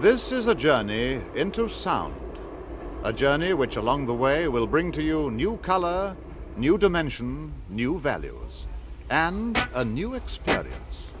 This is a journey into sound. A journey which along the way will bring to you new color, new dimension, new values, and a new experience.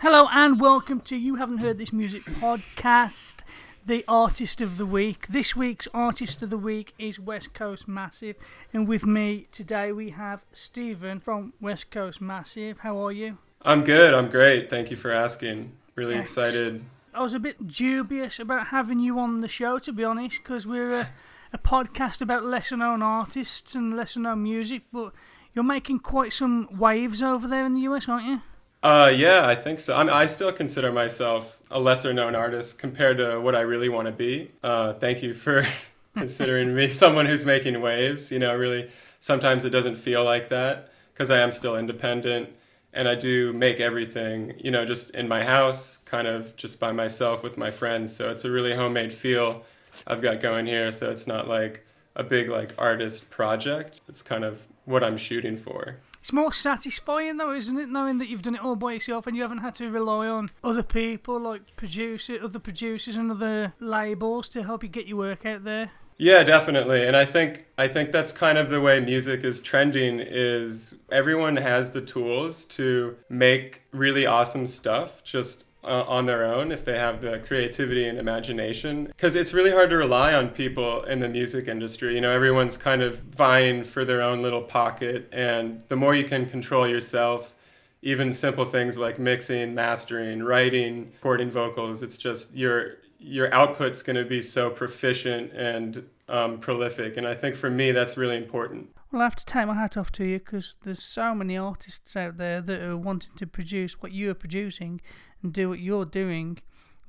Hello and welcome to You Haven't Heard This Music podcast, the artist of the week. This week's artist of the week is West Coast Massive, and with me today we have Stephen from West Coast Massive. How are you? I'm good. I'm great. Thank you for asking. Really Thanks. excited. I was a bit dubious about having you on the show, to be honest, because we're a, a podcast about lesser known artists and lesser known music, but you're making quite some waves over there in the US, aren't you? Uh, yeah, I think so. I, I still consider myself a lesser known artist compared to what I really want to be. Uh, thank you for considering me someone who's making waves. You know, really, sometimes it doesn't feel like that because I am still independent and I do make everything, you know, just in my house, kind of just by myself with my friends. So it's a really homemade feel I've got going here. So it's not like a big like artist project. It's kind of what I'm shooting for. It's more satisfying though, isn't it, knowing that you've done it all by yourself and you haven't had to rely on other people like producer, other producers and other labels to help you get your work out there. Yeah, definitely. And I think I think that's kind of the way music is trending is everyone has the tools to make really awesome stuff just uh, on their own if they have the creativity and imagination. Because it's really hard to rely on people in the music industry. You know everyone's kind of vying for their own little pocket and the more you can control yourself even simple things like mixing mastering writing recording vocals it's just your your output's going to be so proficient and um, prolific and i think for me that's really important. Well, I have to take my hat off to you because there's so many artists out there that are wanting to produce what you're producing and do what you're doing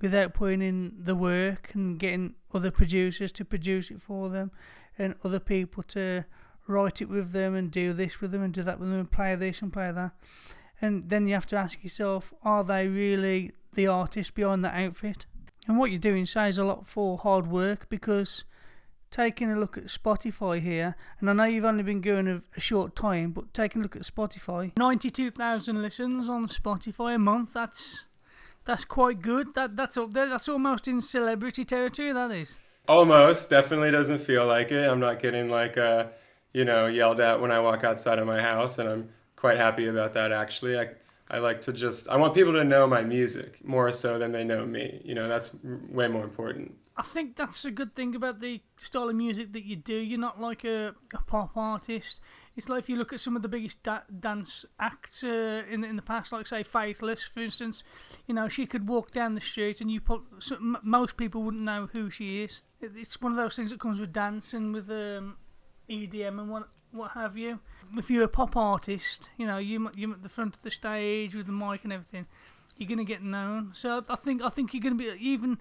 without putting in the work and getting other producers to produce it for them and other people to write it with them and do this with them and do that with them and play this and play that. And then you have to ask yourself, are they really the artist behind that outfit? And what you're doing says a lot for hard work because taking a look at Spotify here, and I know you've only been going a, a short time, but taking a look at Spotify, ninety-two thousand listens on Spotify a month. That's that's quite good. That that's up there. That's almost in celebrity territory. That is. Almost. Definitely doesn't feel like it. I'm not getting like uh, you know, yelled at when I walk outside of my house, and I'm quite happy about that. Actually, I I like to just I want people to know my music more so than they know me. You know, that's way more important. I think that's a good thing about the style of music that you do. You're not like a, a pop artist. It's like if you look at some of the biggest da- dance acts uh, in in the past, like say Faithless, for instance. You know, she could walk down the street and you put so, most people wouldn't know who she is. It, it's one of those things that comes with dance and with um, EDM and what what have you. If you're a pop artist, you know you you're at the front of the stage with the mic and everything. You're gonna get known. So I think I think you're gonna be even.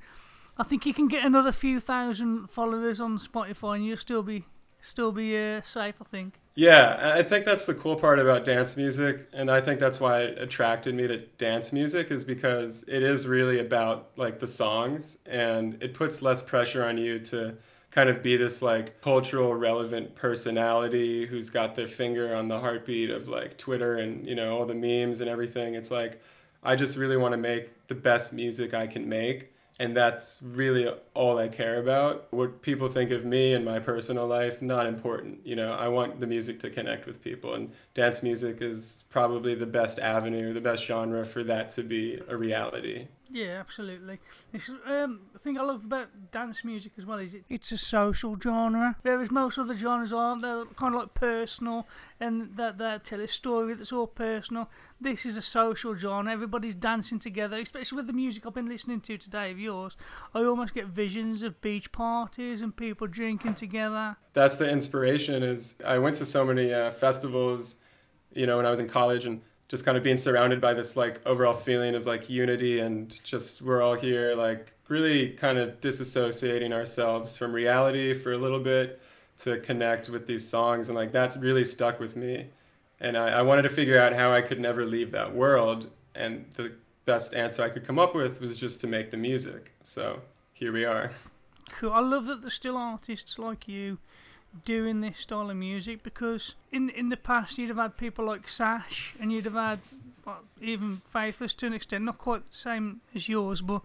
I think you can get another few thousand followers on Spotify, and you'll still be still be uh, safe. I think. Yeah, I think that's the cool part about dance music, and I think that's why it attracted me to dance music is because it is really about like the songs, and it puts less pressure on you to kind of be this like cultural relevant personality who's got their finger on the heartbeat of like Twitter and you know all the memes and everything. It's like I just really want to make the best music I can make and that's really all I care about. What people think of me and my personal life, not important. You know, I want the music to connect with people, and dance music is probably the best avenue, the best genre for that to be a reality. Yeah, absolutely. It's, um, the thing I love about dance music as well is it, it's a social genre, whereas most other genres aren't. They're kind of like personal, and that they tell a story that's all personal. This is a social genre. Everybody's dancing together, especially with the music I've been listening to today of yours. I almost get visions of beach parties and people drinking together. That's the inspiration. Is I went to so many uh, festivals, you know, when I was in college, and just kind of being surrounded by this like overall feeling of like unity and just we're all here like really kind of disassociating ourselves from reality for a little bit to connect with these songs and like that's really stuck with me and I, I wanted to figure out how i could never leave that world and the best answer i could come up with was just to make the music so here we are. Cool. I love that there's still artists like you doing this style of music because in in the past you'd have had people like Sash and you'd have had well, even Faithless to an extent, not quite the same as yours, but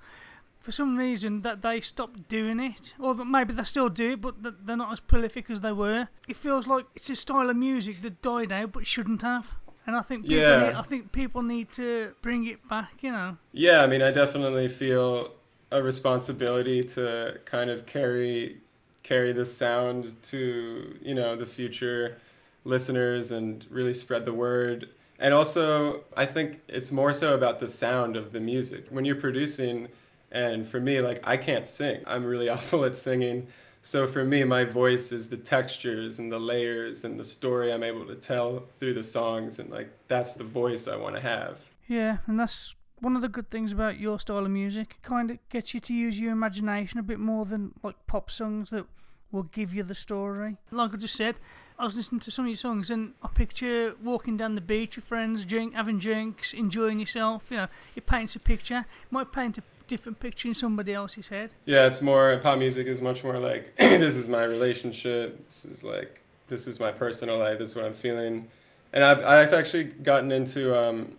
for some reason that they stopped doing it, or maybe they still do it, but they're not as prolific as they were. It feels like it's a style of music that died out but shouldn't have. And I think people Yeah. need, I think people need to bring it back. You know. Yeah, I mean, I definitely feel a responsibility to kind of carry carry this sound to you know the future listeners and really spread the word. And also, I think it's more so about the sound of the music when you're producing. And for me, like I can't sing. I'm really awful at singing. So for me, my voice is the textures and the layers and the story I'm able to tell through the songs, and like that's the voice I want to have. Yeah, and that's one of the good things about your style of music. Kind of gets you to use your imagination a bit more than like pop songs that will give you the story. Like I just said, I was listening to some of your songs and I picture walking down the beach with friends, drink, having drinks, enjoying yourself. You know, it paints a picture. It might paint a different picture in somebody else's head. Yeah, it's more pop music is much more like this is my relationship. This is like this is my personal life. This is what I'm feeling, and I've I've actually gotten into um,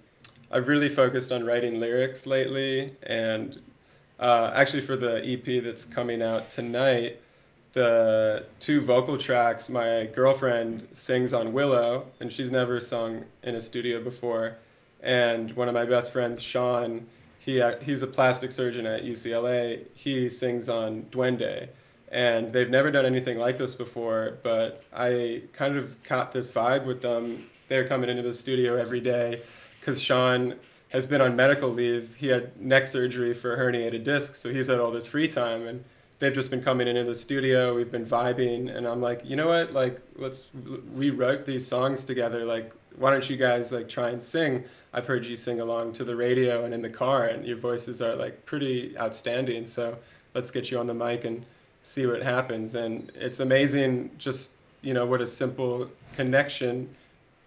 I've really focused on writing lyrics lately, and uh, actually for the EP that's coming out tonight, the two vocal tracks my girlfriend sings on Willow, and she's never sung in a studio before, and one of my best friends Sean he uh, he's a plastic surgeon at UCLA. He sings on Duende, and they've never done anything like this before. But I kind of caught this vibe with them. They're coming into the studio every day because Sean has been on medical leave. He had neck surgery for a herniated disc, so he's had all this free time, and they've just been coming into the studio. We've been vibing, and I'm like, you know what? Like, let's we wrote these songs together. Like, why don't you guys like try and sing? I've heard you sing along to the radio and in the car, and your voices are like pretty outstanding. So let's get you on the mic and see what happens. And it's amazing, just you know, what a simple connection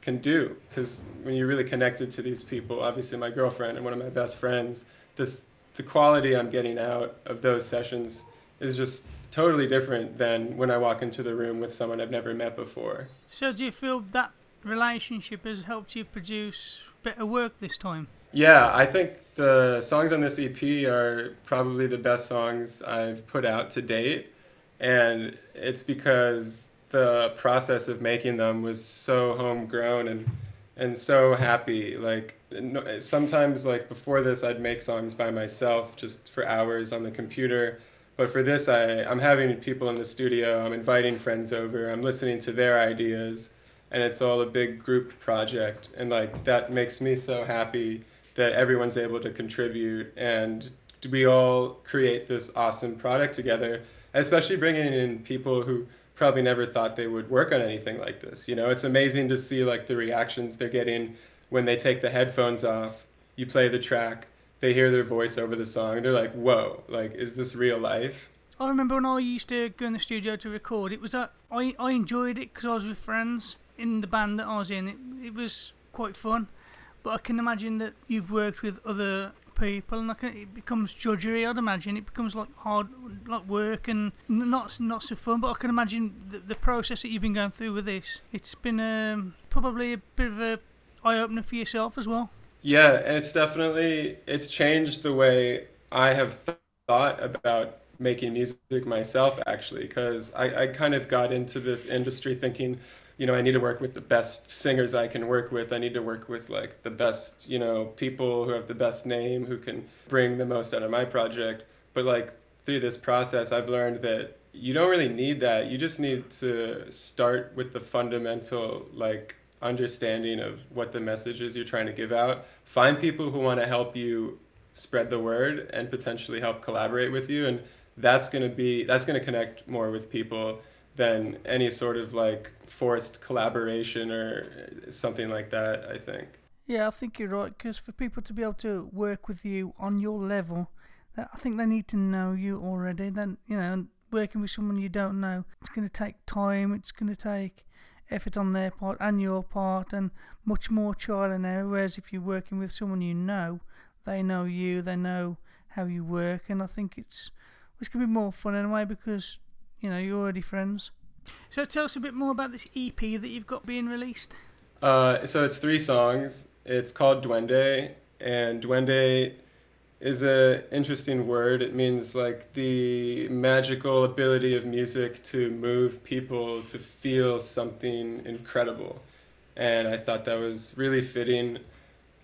can do. Because when you're really connected to these people, obviously my girlfriend and one of my best friends, this the quality I'm getting out of those sessions is just totally different than when I walk into the room with someone I've never met before. So do you feel that relationship has helped you produce better work this time? Yeah, I think the songs on this EP are probably the best songs I've put out to date. And it's because the process of making them was so homegrown and and so happy. Like no- sometimes like before this I'd make songs by myself just for hours on the computer. But for this I I'm having people in the studio, I'm inviting friends over, I'm listening to their ideas and it's all a big group project and like that makes me so happy that everyone's able to contribute and we all create this awesome product together especially bringing in people who probably never thought they would work on anything like this you know it's amazing to see like the reactions they're getting when they take the headphones off you play the track they hear their voice over the song they're like whoa like is this real life I remember when I used to go in the studio to record. It was that I I enjoyed it because I was with friends in the band that I was in. It it was quite fun, but I can imagine that you've worked with other people, and can, it becomes drudgery. I'd imagine it becomes like hard, like work, and not not so fun. But I can imagine the, the process that you've been going through with this. It's been um, probably a bit of a eye opener for yourself as well. Yeah, it's definitely it's changed the way I have th- thought about making music myself actually because I, I kind of got into this industry thinking you know I need to work with the best singers I can work with. I need to work with like the best you know people who have the best name who can bring the most out of my project. But like through this process I've learned that you don't really need that. You just need to start with the fundamental like understanding of what the message is you're trying to give out. Find people who want to help you spread the word and potentially help collaborate with you and that's going to be that's going to connect more with people than any sort of like forced collaboration or something like that i think Yeah, I think you're right. Because for people to be able to work with you on your level, I think they need to know you already. Then you know, working with someone you don't know, it's going to take time. It's going to take effort on their part and your part, and much more trial and error. Whereas if you're working with someone you know, they know you, they know how you work, and I think it's which can be more fun anyway because you know you're already friends. So tell us a bit more about this EP that you've got being released. Uh, so it's three songs. It's called Duende, and Duende is an interesting word. It means like the magical ability of music to move people to feel something incredible. And I thought that was really fitting.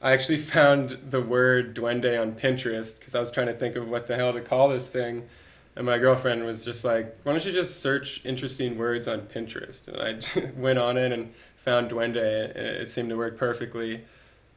I actually found the word duende on Pinterest because I was trying to think of what the hell to call this thing. And my girlfriend was just like, why don't you just search interesting words on Pinterest? And I went on it and found duende. It seemed to work perfectly.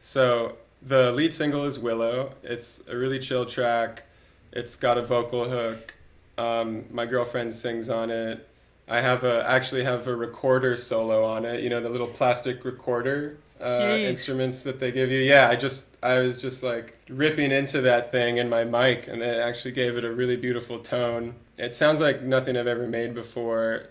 So the lead single is Willow. It's a really chill track. It's got a vocal hook. Um, my girlfriend sings on it. I have a actually have a recorder solo on it. You know the little plastic recorder uh, instruments that they give you. Yeah, I just I was just like ripping into that thing in my mic, and it actually gave it a really beautiful tone. It sounds like nothing I've ever made before.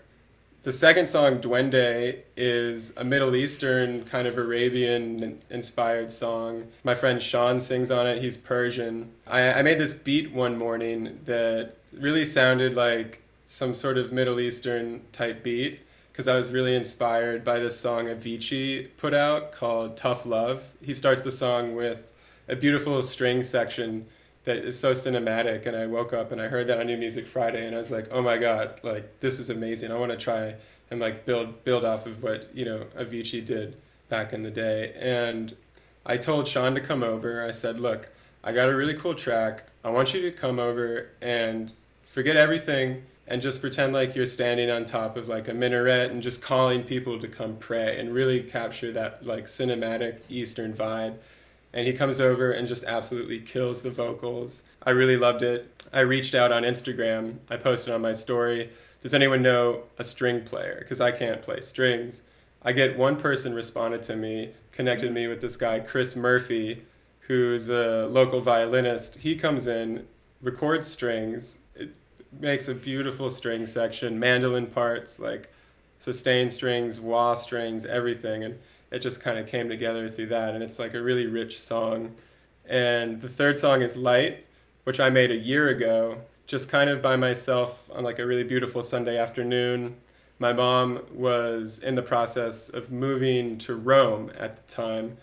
The second song, Duende, is a Middle Eastern kind of Arabian inspired song. My friend Sean sings on it. He's Persian. I, I made this beat one morning that really sounded like some sort of Middle Eastern type beat because I was really inspired by this song Avicii put out called Tough Love. He starts the song with a beautiful string section that is so cinematic and I woke up and I heard that on New Music Friday and I was like, "Oh my god, like this is amazing. I want to try and like build build off of what, you know, Avicii did back in the day." And I told Sean to come over. I said, "Look, I got a really cool track. I want you to come over and forget everything and just pretend like you're standing on top of like a minaret and just calling people to come pray and really capture that like cinematic eastern vibe." and he comes over and just absolutely kills the vocals. I really loved it. I reached out on Instagram. I posted on my story, does anyone know a string player? Because I can't play strings. I get one person responded to me, connected me with this guy, Chris Murphy, who's a local violinist. He comes in, records strings, makes a beautiful string section, mandolin parts, like sustain strings, wah strings, everything. And it just kind of came together through that. And it's like a really rich song. And the third song is light which i made a year ago just kind of by myself on like a really beautiful sunday afternoon. My mom was in the process of moving to rome at the time.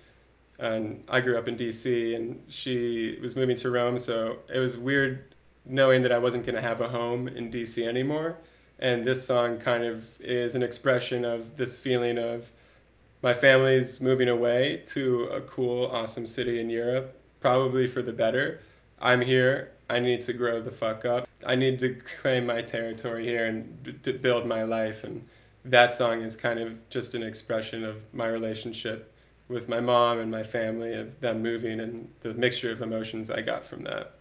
And i grew up in dc and she was moving to rome so it was weird knowing that i wasn't going to have a home in dc anymore and this song kind of is an expression of this feeling of my family's moving away to a cool, awesome city in Europe, probably for the better. I'm here. I need to grow the fuck up. I need to claim my territory here and to build my life. And that song is kind of just an expression of my relationship with my mom and my family, of them moving, and the mixture of emotions I got from that.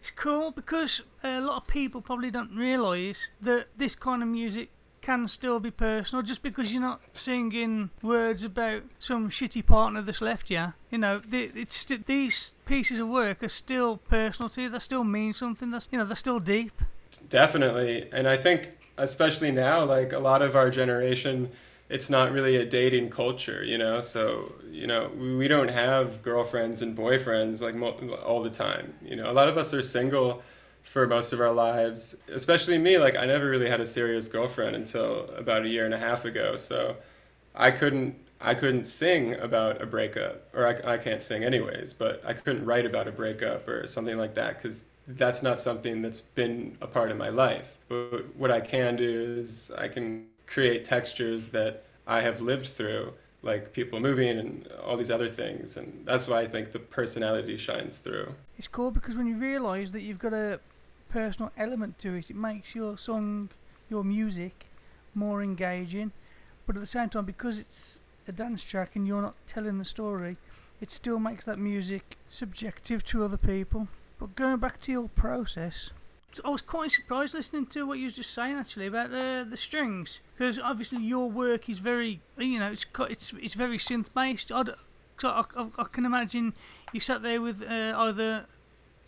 It's cool because a lot of people probably don't realise that this kind of music can still be personal just because you're not singing words about some shitty partner that's left you. You know, it's these pieces of work are still personal to you. They still mean something. That's you know, they're still deep. Definitely, and I think especially now, like a lot of our generation, it's not really a dating culture, you know. So you know, we don't have girlfriends and boyfriends like all the time. You know, a lot of us are single for most of our lives. Especially me, like I never really had a serious girlfriend until about a year and a half ago. So I couldn't I couldn't sing about a breakup, or I, I can't sing anyways, but I couldn't write about a breakup or something like that because that's not something that's been a part of my life. But what I can do is I can create textures that I have lived through, like people moving and all these other things. And that's why I think the personality shines through. It's cool because when you realize that you've got a personal element to it. It makes your song, your music, more engaging. But at the same time, because it's a dance track and you're not telling the story, it still makes that music subjective to other people. But going back to your process, I was quite surprised listening to what you were just saying actually about the the strings because obviously your work is very you know it's it's it's very synth based. I, I, I, can imagine you sat there with uh, either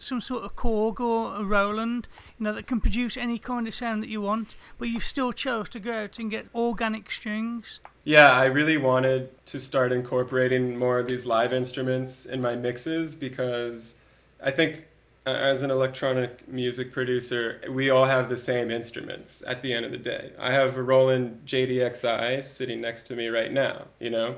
some sort of Korg or a Roland, you know, that can produce any kind of sound that you want, but you've still chose to go out and get organic strings. Yeah, I really wanted to start incorporating more of these live instruments in my mixes because I think as an electronic music producer, we all have the same instruments at the end of the day. I have a Roland JDXI sitting next to me right now, you know?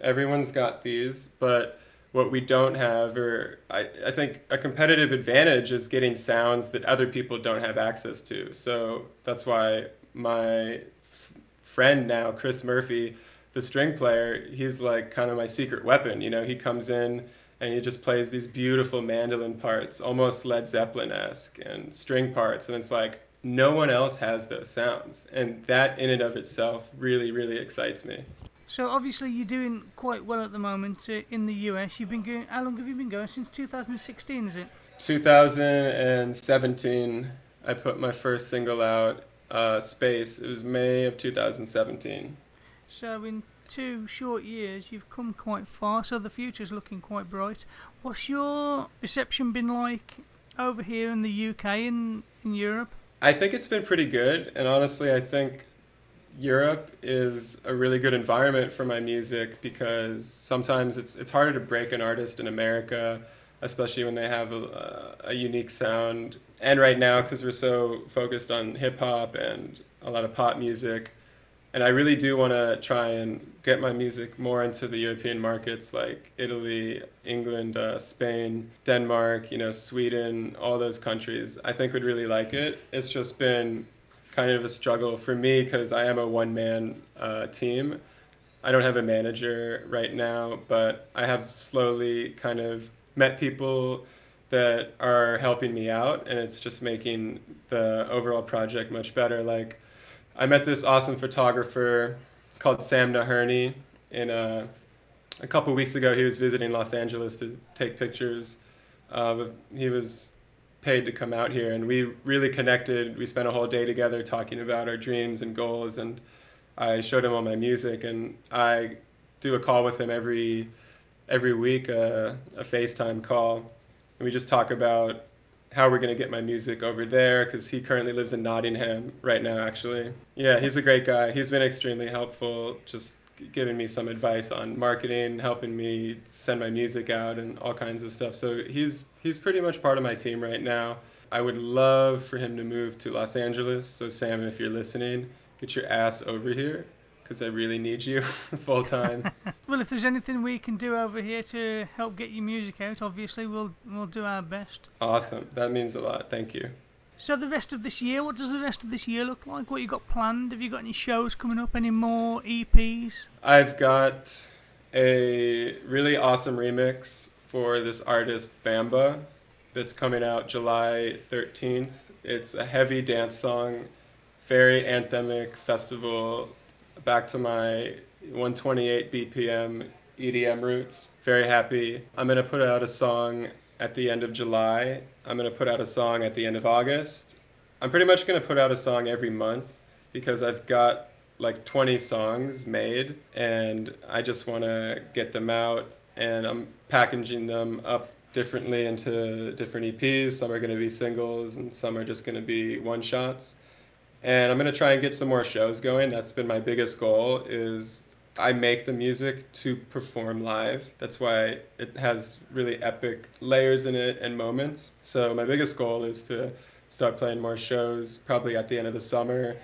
Everyone's got these, but what we don't have, or I, I think a competitive advantage is getting sounds that other people don't have access to. So that's why my f- friend now, Chris Murphy, the string player, he's like kind of my secret weapon. You know, he comes in and he just plays these beautiful mandolin parts, almost Led Zeppelin esque, and string parts, and it's like no one else has those sounds, and that in and of itself really, really excites me. So obviously you're doing quite well at the moment uh, in the US. You've been going. How long have you been going? Since 2016, is it? 2017, I put my first single out, uh, Space. It was May of 2017. So in two short years, you've come quite far. So the future's looking quite bright. What's your reception been like over here in the UK and in Europe? I think it's been pretty good, and honestly, I think Europe is a really good environment for my music because sometimes it's it's harder to break an artist in America, especially when they have a, a unique sound. And right now, because we're so focused on hip hop and a lot of pop music, and I really do want to try and get my music more into the European markets like Italy, England, uh, Spain, Denmark, you know, Sweden, all those countries. I think would really like it. It's just been kind of a struggle for me because I am a one man uh, team. I don't have a manager right now, but I have slowly kind of met people that are helping me out, and it's just making the overall project much better. Like, I met this awesome photographer called Sam Naherney in a, a couple weeks ago. He was visiting Los Angeles to take pictures. Uh, he was paid to come out here, and we really connected. We spent a whole day together talking about our dreams and goals, and I showed him all my music, and I do a call with him every every week, uh, a FaceTime call, and we just talk about how we're going to get my music over there because he currently lives in Nottingham right now, actually. Yeah, he's a great guy. He's been extremely helpful, just giving me some advice on marketing, helping me send my music out and all kinds of stuff. So he's he's pretty much part of my team right now. I would love for him to move to Los Angeles. So Sam, if you're listening, get your ass over here because I really need you full time. well, if there's anything we can do over here to help get your music out, obviously we'll we'll do our best. Awesome, that means a lot. Thank you. So the rest of this year, what does the rest of this year look like? What you got planned? Have you got any shows coming up? Any more EPs? I've got a really awesome remix for this artist Famba that's coming out July 13th. It's a heavy dance song, very anthemic festival back to my 128 BPM EDM roots. Very happy. I'm going to put out a song at the end of July. I'm going to put out a song at the end of August. I'm pretty much going to put out a song every month because I've got like 20 songs made and I just want to get them out and I'm packaging them up differently into different EPs. Some are going to be singles and some are just going to be one shots and I'm gonna try and get some more shows going. That's been my biggest goal. Is I make the music to perform live. That's why it has really epic layers in it and moments. So my biggest goal is to start playing more shows, probably at the end of the summer,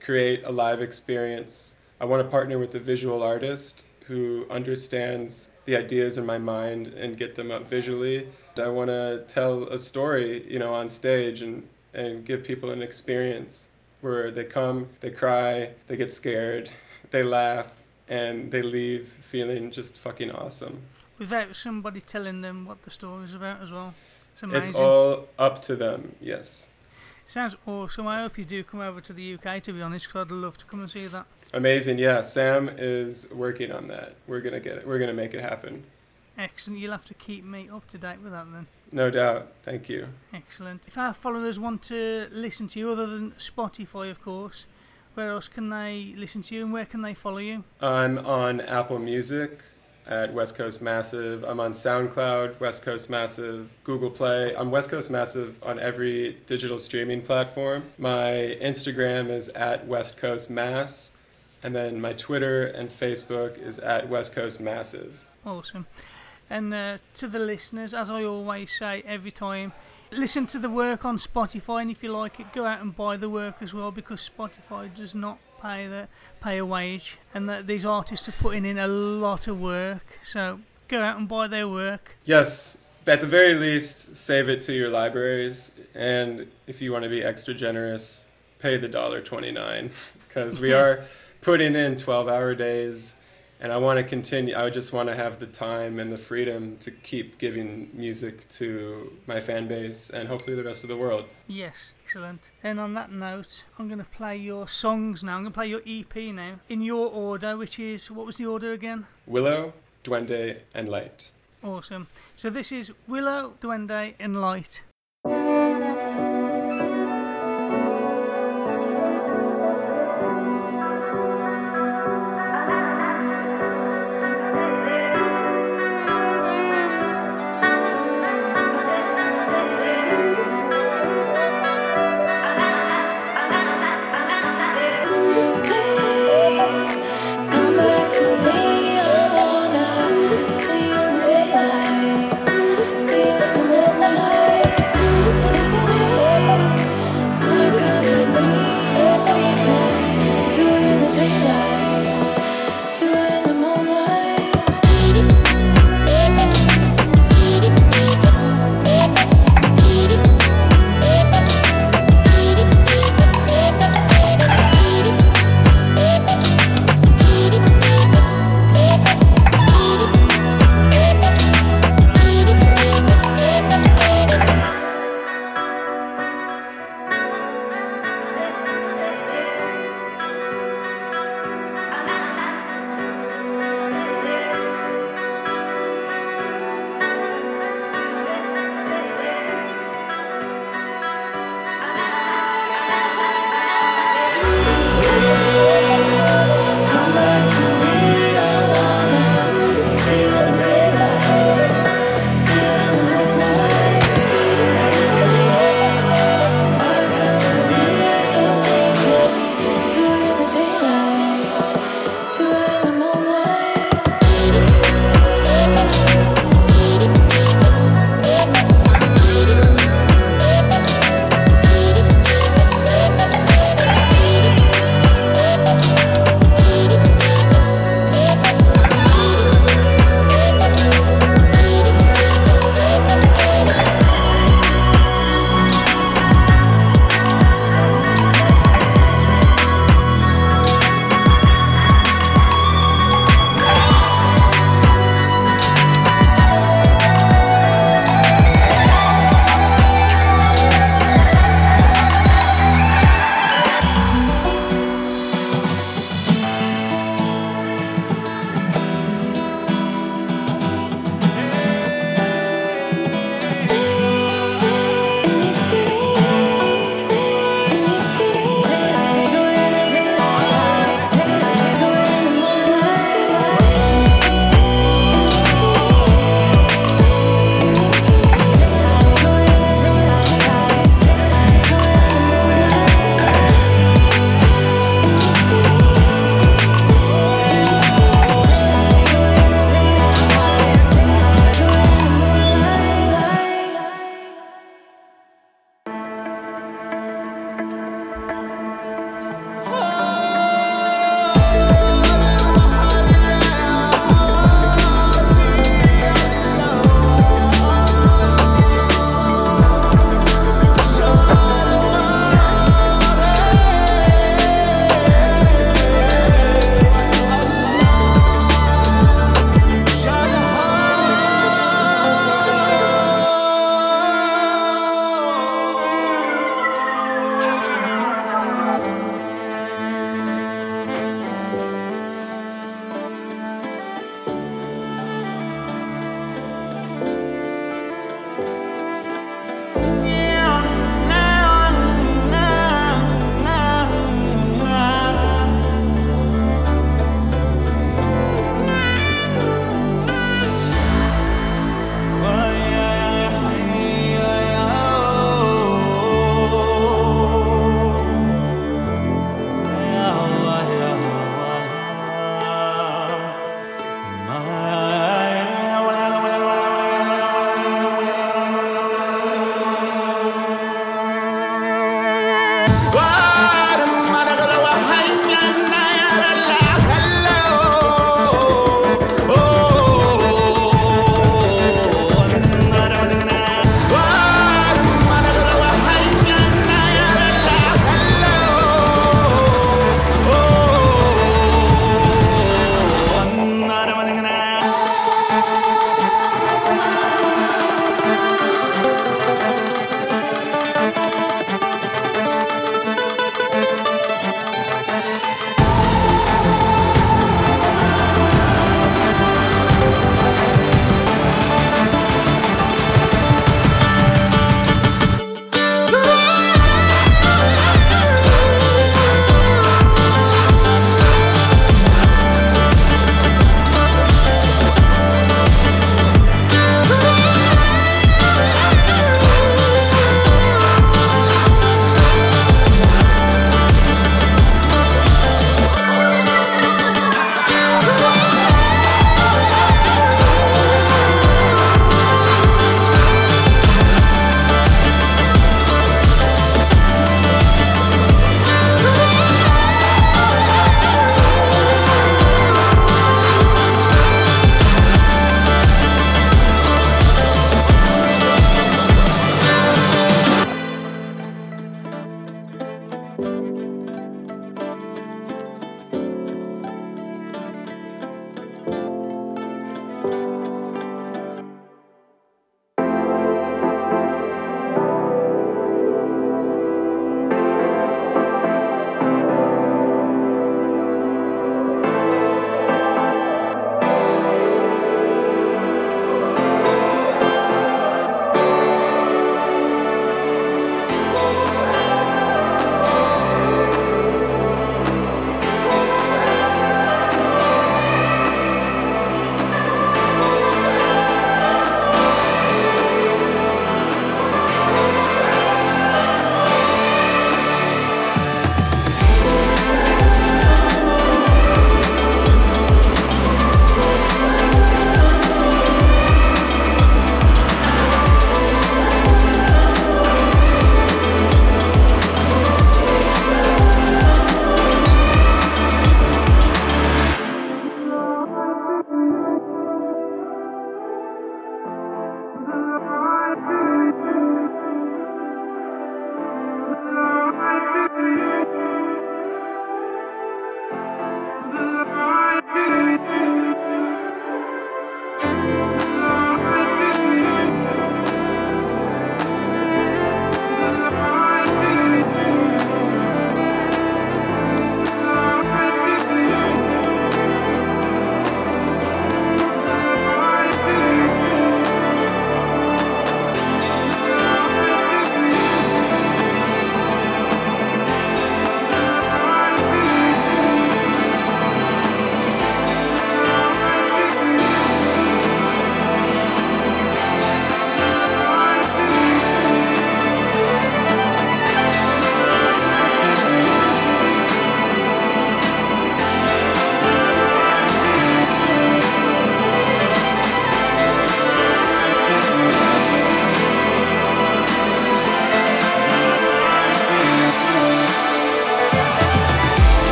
create a live experience. I want to partner with a visual artist who understands the ideas in my mind and get them up visually. I want to tell a story, you know, on stage and, and give people an experience where they come, they cry, they get scared, they laugh, and they leave feeling just fucking awesome. Without somebody telling them what the story's about as well. It's amazing. It's all up to them, yes. Sounds awesome. I hope you do come over to the UK, to be honest, because I'd love to come and see that. Amazing, yeah. Sam is working on that. We're gonna get it. We're gonna make it happen. Excellent. You'll have to keep me up to date with that then. No doubt. Thank you. Excellent. If our followers want to listen to you, other than Spotify, of course, where else can they listen to you and where can they follow you? I'm on Apple Music at West Coast Massive. I'm on SoundCloud, West Coast Massive, Google Play. I'm West Coast Massive on every digital streaming platform. My Instagram is at West Coast Mass, and then my Twitter and Facebook is at West Coast Massive. Awesome. And uh, to the listeners, as I always say every time, listen to the work on Spotify, and if you like it, go out and buy the work as well because Spotify does not pay the pay a wage, and that these artists are putting in a lot of work. So go out and buy their work. Yes, at the very least, save it to your libraries, and if you want to be extra generous, pay the dollar twenty nine because we are putting in twelve hour days and I want to continue. I just want to have the time and the freedom to keep giving music to my fan base and hopefully the rest of the world. Yes, excellent. And on that note, I'm going to play your songs now. I'm going to play your EP now in your order, which is what was the order again? Willow, Duende, and Light. Awesome. So this is Willow, Duende, and Light.